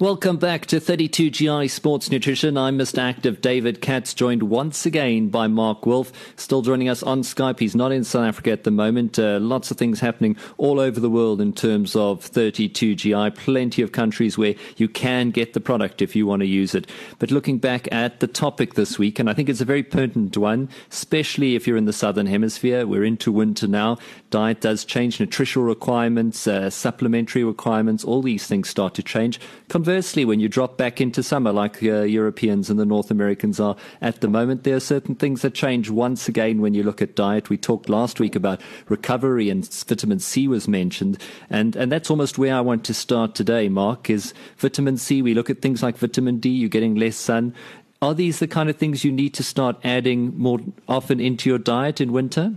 Welcome back to 32GI Sports Nutrition. I'm Mr. Active David Katz, joined once again by Mark Wolf, still joining us on Skype. He's not in South Africa at the moment. Uh, lots of things happening all over the world in terms of 32GI. Plenty of countries where you can get the product if you want to use it. But looking back at the topic this week, and I think it's a very pertinent one, especially if you're in the Southern Hemisphere. We're into winter now. Diet does change, nutritional requirements, uh, supplementary requirements, all these things start to change conversely, when you drop back into summer, like uh, Europeans and the North Americans are at the moment, there are certain things that change once again when you look at diet. We talked last week about recovery and vitamin C was mentioned, and, and that's almost where I want to start today, Mark, is vitamin C. We look at things like vitamin D, you're getting less sun. Are these the kind of things you need to start adding more often into your diet in winter?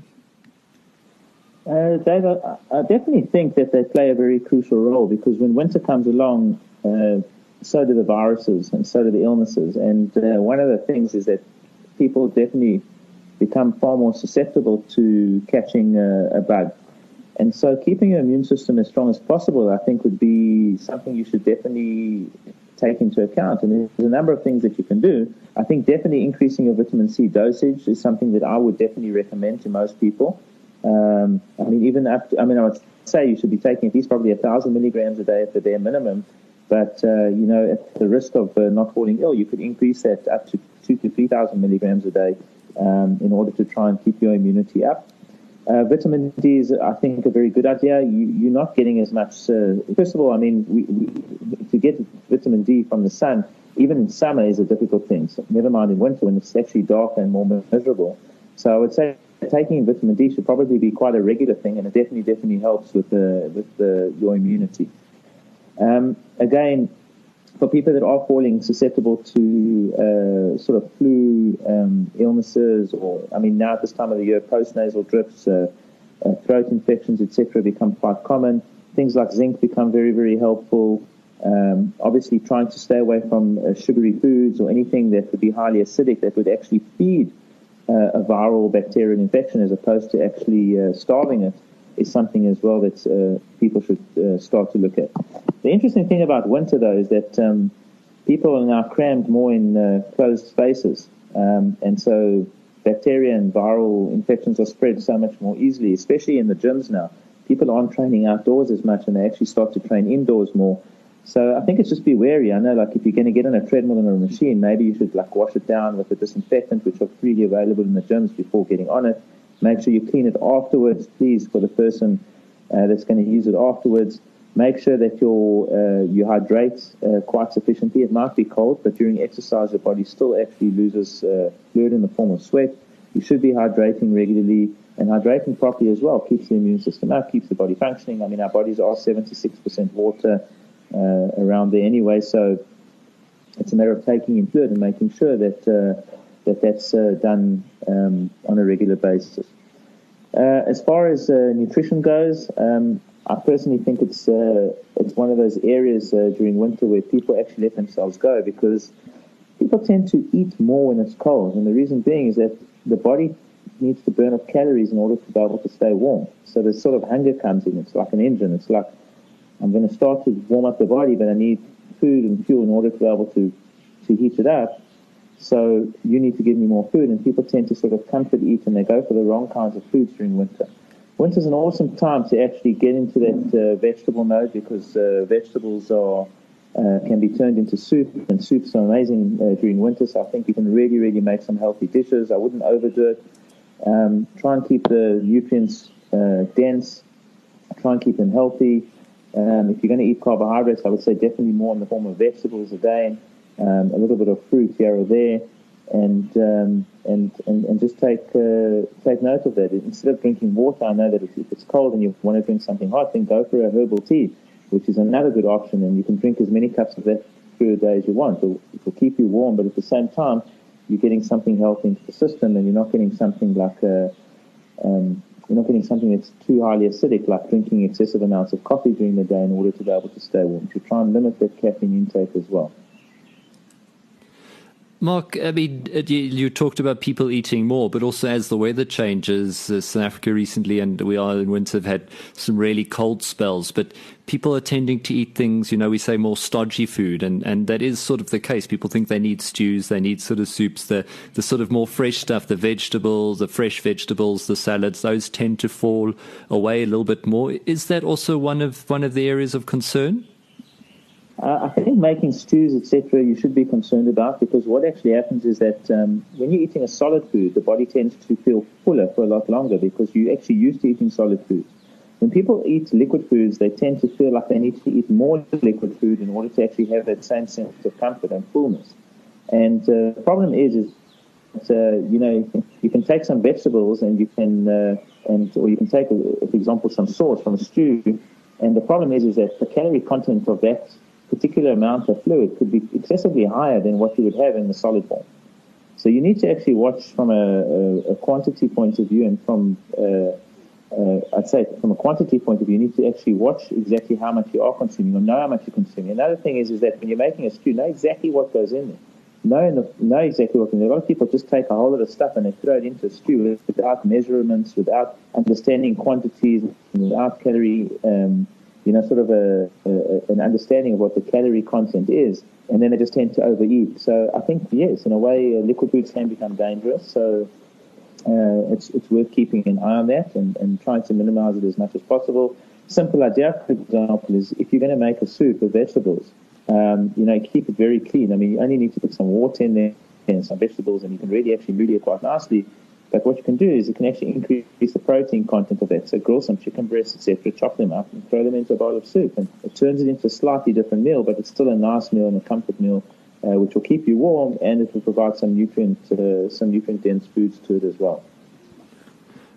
Uh, Dave, I, I, definitely think that they play a very crucial role because when winter comes along, uh, so do the viruses and so do the illnesses. And uh, one of the things is that people definitely become far more susceptible to catching a, a bug. And so keeping your immune system as strong as possible, I think, would be something you should definitely take into account. And there's a number of things that you can do. I think definitely increasing your vitamin C dosage is something that I would definitely recommend to most people. Um, I mean, even to, I mean, I would say you should be taking at least probably a thousand milligrams a day at the bare minimum but, uh, you know, at the risk of uh, not falling ill, you could increase that up to two to 3,000 milligrams a day um, in order to try and keep your immunity up. Uh, vitamin D is, I think, a very good idea. You, are not getting as much. Uh, first of all, I mean, we, we, to get vitamin D from the sun, even in summer, is a difficult thing. So never mind in winter when it's actually dark and more miserable. So I would say taking vitamin D should probably be quite a regular thing, and it definitely, definitely helps with the, with the, your immunity. Um, again, for people that are falling susceptible to uh, sort of flu um, illnesses, or I mean, now at this time of the year, postnasal drips, uh, uh, throat infections, etc., become quite common. Things like zinc become very, very helpful. Um, obviously, trying to stay away from uh, sugary foods or anything that would be highly acidic that would actually feed uh, a viral bacterial infection as opposed to actually uh, starving it is something as well that uh, people should uh, start to look at. The interesting thing about winter, though, is that um, people are now crammed more in uh, closed spaces, um, and so bacteria and viral infections are spread so much more easily, especially in the gyms now. People aren't training outdoors as much, and they actually start to train indoors more. So I think it's just be wary. I know, like, if you're going to get on a treadmill or a machine, maybe you should like wash it down with a disinfectant, which are freely available in the gyms before getting on it. Make sure you clean it afterwards, please, for the person uh, that's going to use it afterwards. Make sure that you uh, you hydrate uh, quite sufficiently. It might be cold, but during exercise, your body still actually loses uh, fluid in the form of sweat. You should be hydrating regularly, and hydrating properly as well keeps the immune system up, keeps the body functioning. I mean, our bodies are 76% water uh, around there anyway, so it's a matter of taking in fluid and making sure that uh, that that's uh, done um, on a regular basis. Uh, as far as uh, nutrition goes, um, I personally think it's uh, it's one of those areas uh, during winter where people actually let themselves go because people tend to eat more when it's cold, and the reason being is that the body needs to burn off calories in order to be able to stay warm. So this sort of hunger comes in. It's like an engine. It's like I'm going to start to warm up the body, but I need food and fuel in order to be able to to heat it up. So you need to give me more food. And people tend to sort of comfort eat and they go for the wrong kinds of foods during winter. Winter's an awesome time to actually get into that uh, vegetable mode because uh, vegetables are uh, can be turned into soup, and soups are amazing uh, during winter. So I think you can really, really make some healthy dishes. I wouldn't overdo it. Um, try and keep the nutrients uh, dense. Try and keep them healthy. Um, if you're going to eat carbohydrates, I would say definitely more in the form of vegetables again um, a little bit of fruit here or there, and um, and, and and just take uh, take note of that. Instead of drinking water, I know that if, it's cold and you want to drink something hot, then go for a herbal tea, which is another good option, and you can drink as many cups of that through a day as you want. It will, it will keep you warm, but at the same time, you're getting something healthy into the system, and you're not getting something like a um, you're not getting something that's too highly acidic, like drinking excessive amounts of coffee during the day in order to be able to stay warm. You try and limit that caffeine intake as well. Mark, I mean, uh, you, talked about people eating more, but also as the weather changes, uh, South Africa recently and we are in winter have had some really cold spells, but people are tending to eat things, you know, we say more stodgy food, and, and that is sort of the case. People think they need stews, they need sort of soups, the, the sort of more fresh stuff, the vegetables, the fresh vegetables, the salads, those tend to fall away a little bit more. Is that also one of, one of the areas of concern? Uh, I think making stews, etc., you should be concerned about because what actually happens is that um, when you're eating a solid food, the body tends to feel fuller for a lot longer because you're actually used to eating solid foods. When people eat liquid foods, they tend to feel like they need to eat more liquid food in order to actually have that same sense of comfort and fullness. And uh, the problem is, is that, uh, you know, you can take some vegetables and you can, uh, and or you can take, uh, for example, some sauce from a stew. And the problem is, is that the calorie content of that particular amount of fluid could be excessively higher than what you would have in the solid form. So you need to actually watch from a, a, a quantity point of view and from, uh, uh, I'd say from a quantity point of view, you need to actually watch exactly how much you are consuming or know how much you're consuming. Another thing is, is that when you're making a stew, know exactly what goes in there. Know, the, know exactly what goes in there. A lot of people just take a whole lot of stuff and they throw it into a stew without measurements, without understanding quantities, without calorie um, you know, sort of a, a, an understanding of what the calorie content is, and then they just tend to overeat. So I think yes, in a way, uh, liquid foods can become dangerous. So uh, it's it's worth keeping an eye on that and, and trying to minimize it as much as possible. Simple idea, for example, is if you're going to make a soup with vegetables, um, you know, keep it very clean. I mean, you only need to put some water in there and some vegetables, and you can really actually moody it quite nicely. But what you can do is you can actually increase the protein content of that. So grill some chicken breasts, etc., chop them up and throw them into a bowl of soup. And it turns it into a slightly different meal, but it's still a nice meal and a comfort meal, uh, which will keep you warm and it will provide some nutrient, uh, some nutrient dense foods to it as well.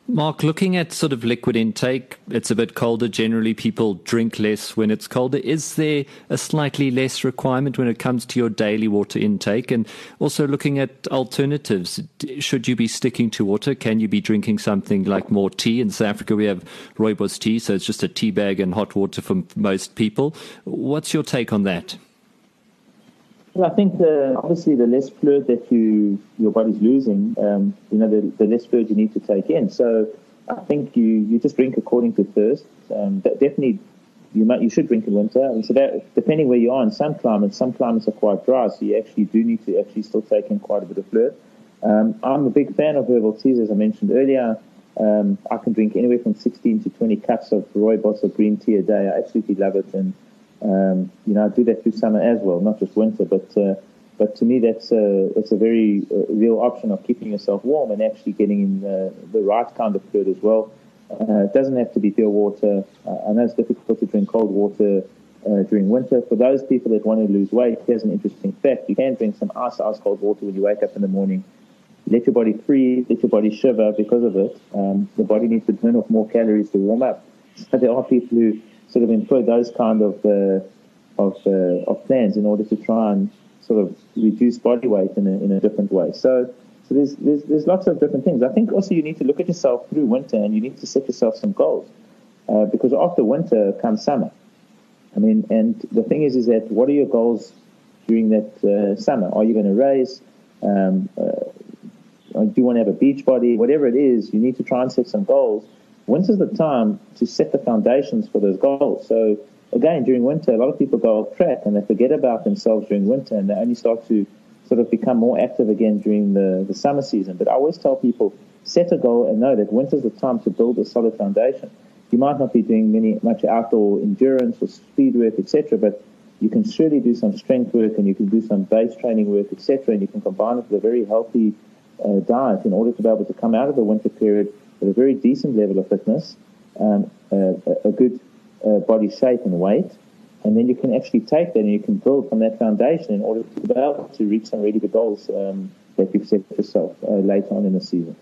Mark, looking at sort of liquid intake, it's a bit colder. Generally, people drink less when it's colder. Is there a slightly less requirement when it comes to your daily water intake? And also looking at alternatives, should you be sticking to water? Can you be drinking something like more tea? In South Africa, we have rooibos tea, so it's just a tea bag and hot water for most people. What's your take on that? Well, I think the, obviously the less fluid that you your body's losing, um, you know, the, the, less fluid you need to take in. So I think you, you just drink according to thirst. Um, definitely, you might you should drink in winter. And so that depending where you are in some climates, some climates are quite dry, so you actually do need to actually still take in quite a bit of fluid. Um, I'm a big fan of herbal teas, as I mentioned earlier. Um, I can drink anywhere from 16 to 20 cups of rooibos or green tea a day. I absolutely love it, and um, you know, I do that through summer as well, not just winter. But uh, but to me, that's a it's a very uh, real option of keeping yourself warm and actually getting in the, the right kind of food as well. Uh, it doesn't have to be pure water. Uh, I know it's difficult to drink cold water uh, during winter. For those people that want to lose weight, here's an interesting fact: you can drink some ice ice cold water when you wake up in the morning. Let your body freeze, let your body shiver because of it. Um, the body needs to burn off more calories to warm up. So there are people who sort of employ those kind of uh, of uh, of plans in order to try and sort of reduce body weight in a, in a different way. So, so there's, there's there's lots of different things. I think also you need to look at yourself through winter and you need to set yourself some goals uh, because after winter comes summer. I mean, and the thing is, is that what are your goals during that uh, summer? Are you going to race? Um, uh, do you want to have a beach body? Whatever it is, you need to try and set some goals winter's the time to set the foundations for those goals. So again, during winter, a lot of people go off track and they forget about themselves during winter and they only start to sort of become more active again during the, the summer season. But I always tell people, set a goal and know that winter's the time to build a solid foundation. You might not be doing many much outdoor endurance or speed work, etc., but you can surely do some strength work and you can do some base training work, etc., and you can combine it with a very healthy uh, diet in order to be able to come out of the winter period with a very decent level of fitness, um, a, a, good uh, body shape and weight, and then you can actually take that and you can build from that foundation in order to be able to reach some really good goals um, that you've set for yourself uh, later on in the season.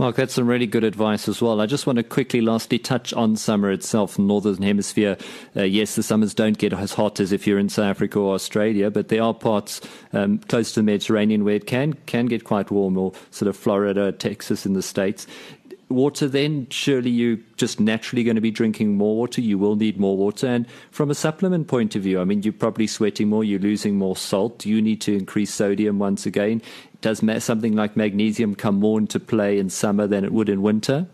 Mark, that's some really good advice as well. I just want to quickly, lastly, touch on summer itself, Northern Hemisphere. Uh, yes, the summers don't get as hot as if you're in South Africa or Australia, but there are parts um, close to the Mediterranean where it can can get quite warm, or sort of Florida, Texas in the states water, then surely you're just naturally going to be drinking more water. You will need more water. And from a supplement point of view, I mean, you're probably sweating more, you're losing more salt. You need to increase sodium once again. Does something like magnesium come more into play in summer than it would in winter?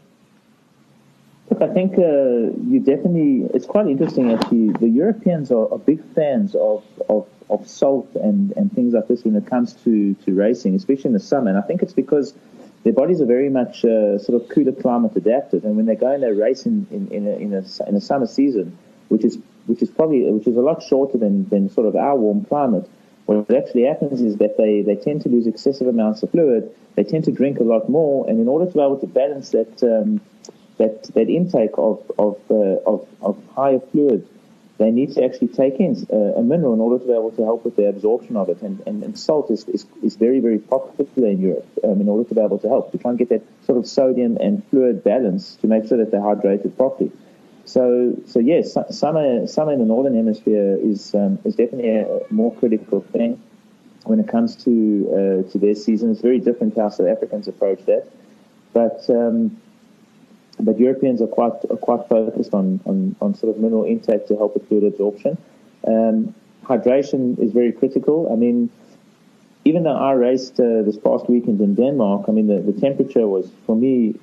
Look, I think uh, you definitely, it's quite interesting actually. The Europeans are, are big fans of, of, of salt and, and things like this when it comes to, to racing, especially in the summer. And I think it's because their bodies are very much uh, sort of cooler climate adapted, and when they go and they race in in, in, a, in, a, in a summer season, which is which is probably which is a lot shorter than, than sort of our warm climate, what actually happens is that they, they tend to lose excessive amounts of fluid. They tend to drink a lot more, and in order to be able to balance that um, that that intake of of, uh, of of higher fluid they need to actually take in uh, a mineral in order to be able to help with the absorption of it. And, and, and salt is, is, is, very, very popular in Europe um, in order to be able to help, to try and get that sort of sodium and fluid balance to make sure that they're hydrated properly. So, so yes, summer, summer in the northern hemisphere is, um, is definitely a more critical thing when it comes to, uh, to their season. It's very different how South Africans approach that. But um, but Europeans are quite are quite focused on, on, on sort of mineral intake to help with fluid absorption. Um, hydration is very critical. I mean, even though I raced uh, this past weekend in Denmark, I mean, the, the temperature was, for me,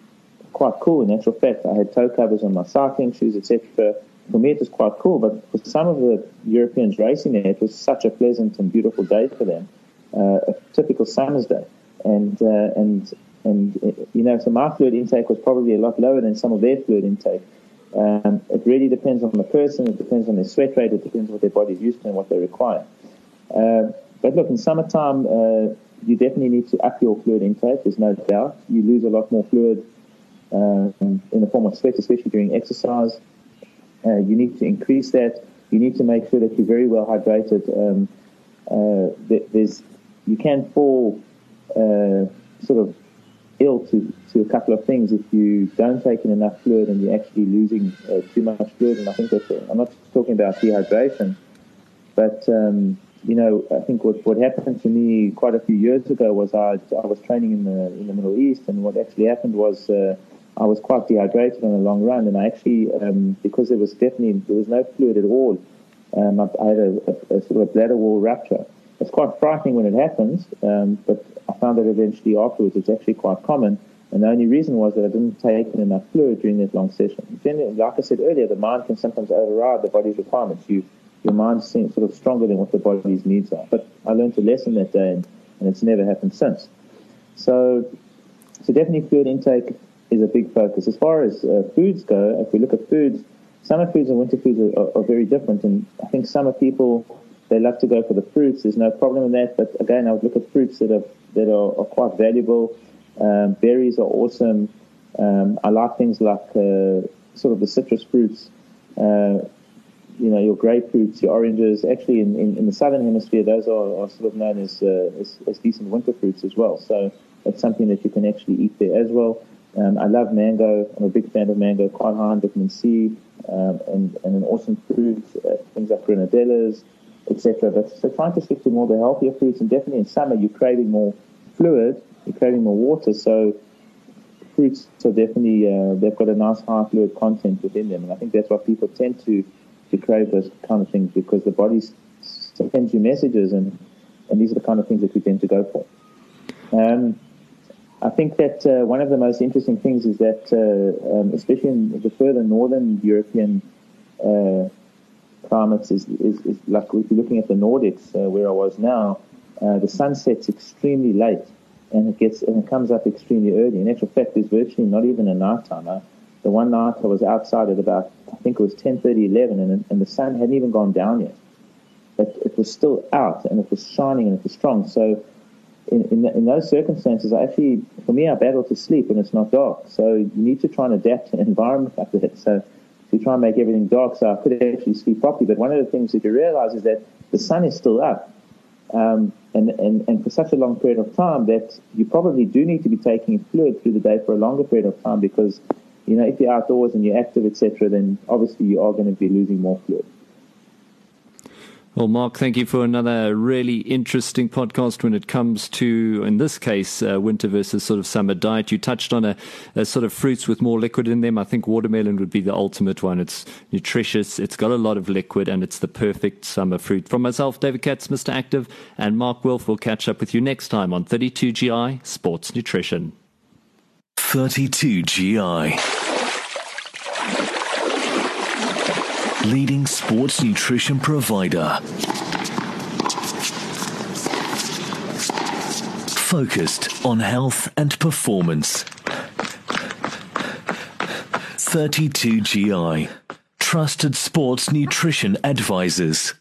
quite cool. In actual fact, I had toe covers on my cycling shoes, etc. For me, it was quite cool. But for some of the Europeans racing there, it was such a pleasant and beautiful day for them, uh, a typical summer's day. And, uh, and and, you know, so my fluid intake was probably a lot lower than some of their fluid intake. Um, it really depends on the person. It depends on their sweat rate. It depends on what their body's used to and what they require. Uh, but look, in summertime, uh, you definitely need to up your fluid intake. There's no doubt. You lose a lot more fluid uh, in the form of sweat, especially during exercise. Uh, you need to increase that. You need to make sure that you're very well hydrated. Um, uh, there's you can fall uh, sort of ill to, to a couple of things if you don't take in enough fluid and you're actually losing uh, too much fluid. And I think that's, I'm not talking about dehydration, but, um, you know, I think what, what happened to me quite a few years ago was I, I was training in the, in the Middle East, and what actually happened was uh, I was quite dehydrated on a long run, and I actually, um, because there was definitely, there was no fluid at all, um, I, I, had a, a, a, sort of bladder wall rupture. It's quite frightening when it happens, um, but I found that eventually afterwards it's actually quite common. And the only reason was that I didn't take enough fluid during that long session. Like I said earlier, the mind can sometimes override the body's requirements. You, your mind seems sort of stronger than what the body's needs are. But I learned a lesson that day, and, and it's never happened since. So, so definitely fluid intake is a big focus. As far as uh, foods go, if we look at foods, summer foods and winter foods are, are, are very different. And I think summer people they love to go for the fruits. There's no problem in that. But again, I would look at fruits that are that are, are quite valuable. Um, berries are awesome. Um, I like things like uh, sort of the citrus fruits. Uh, you know, your grapefruits, your oranges. Actually, in, in, in the southern hemisphere, those are, are sort of known as, uh, as, as decent winter fruits as well. So that's something that you can actually eat there as well. Um, I love mango. I'm a big fan of mango. Quite high in vitamin C, um, and, and an awesome fruit. Uh, things like grenadillas, etc. But so trying to stick to more the healthier foods, and definitely in summer you're craving more fluid, you're craving more water. So fruits are definitely uh, they've got a nice high fluid content within them, and I think that's why people tend to to crave those kind of things because the body sends you messages, and and these are the kind of things that we tend to go for. Um, I think that uh, one of the most interesting things is that, uh, um, especially in the further northern European uh, climates is, is, is like if you're looking at the Nordics, uh, where I was now, uh, the sun sets extremely late and it gets and it comes up extremely early. In actual fact, there's virtually not even a night time. The one night I was outside at about, I think it was 10:30, 11, and, and the sun hadn't even gone down yet, but it was still out and it was shining and it was strong. So. In, in, in, those circumstances, I actually, for me, I battle to sleep when it's not dark. So you need to try and adapt to an environment like that. So to try and make everything dark so I could actually sleep properly. But one of the things that you realize is that the sun is still up. Um, and, and, and for such a long period of time that you probably do need to be taking fluid through the day for a longer period of time because, you know, if you're outdoors and you're active, etc., then obviously you are going to be losing more fluid. Well, Mark, thank you for another really interesting podcast when it comes to, in this case, uh, winter versus sort of summer diet. You touched on a, a, sort of fruits with more liquid in them. I think watermelon would be the ultimate one. It's nutritious, it's got a lot of liquid, and it's the perfect summer fruit. From myself, David Katz, Mr. Active, and Mark Wolf, we'll catch up with you next time on 32GI Sports Nutrition. 32GI. Leading sports nutrition provider. Focused on health and performance. 32GI. Trusted sports nutrition advisors.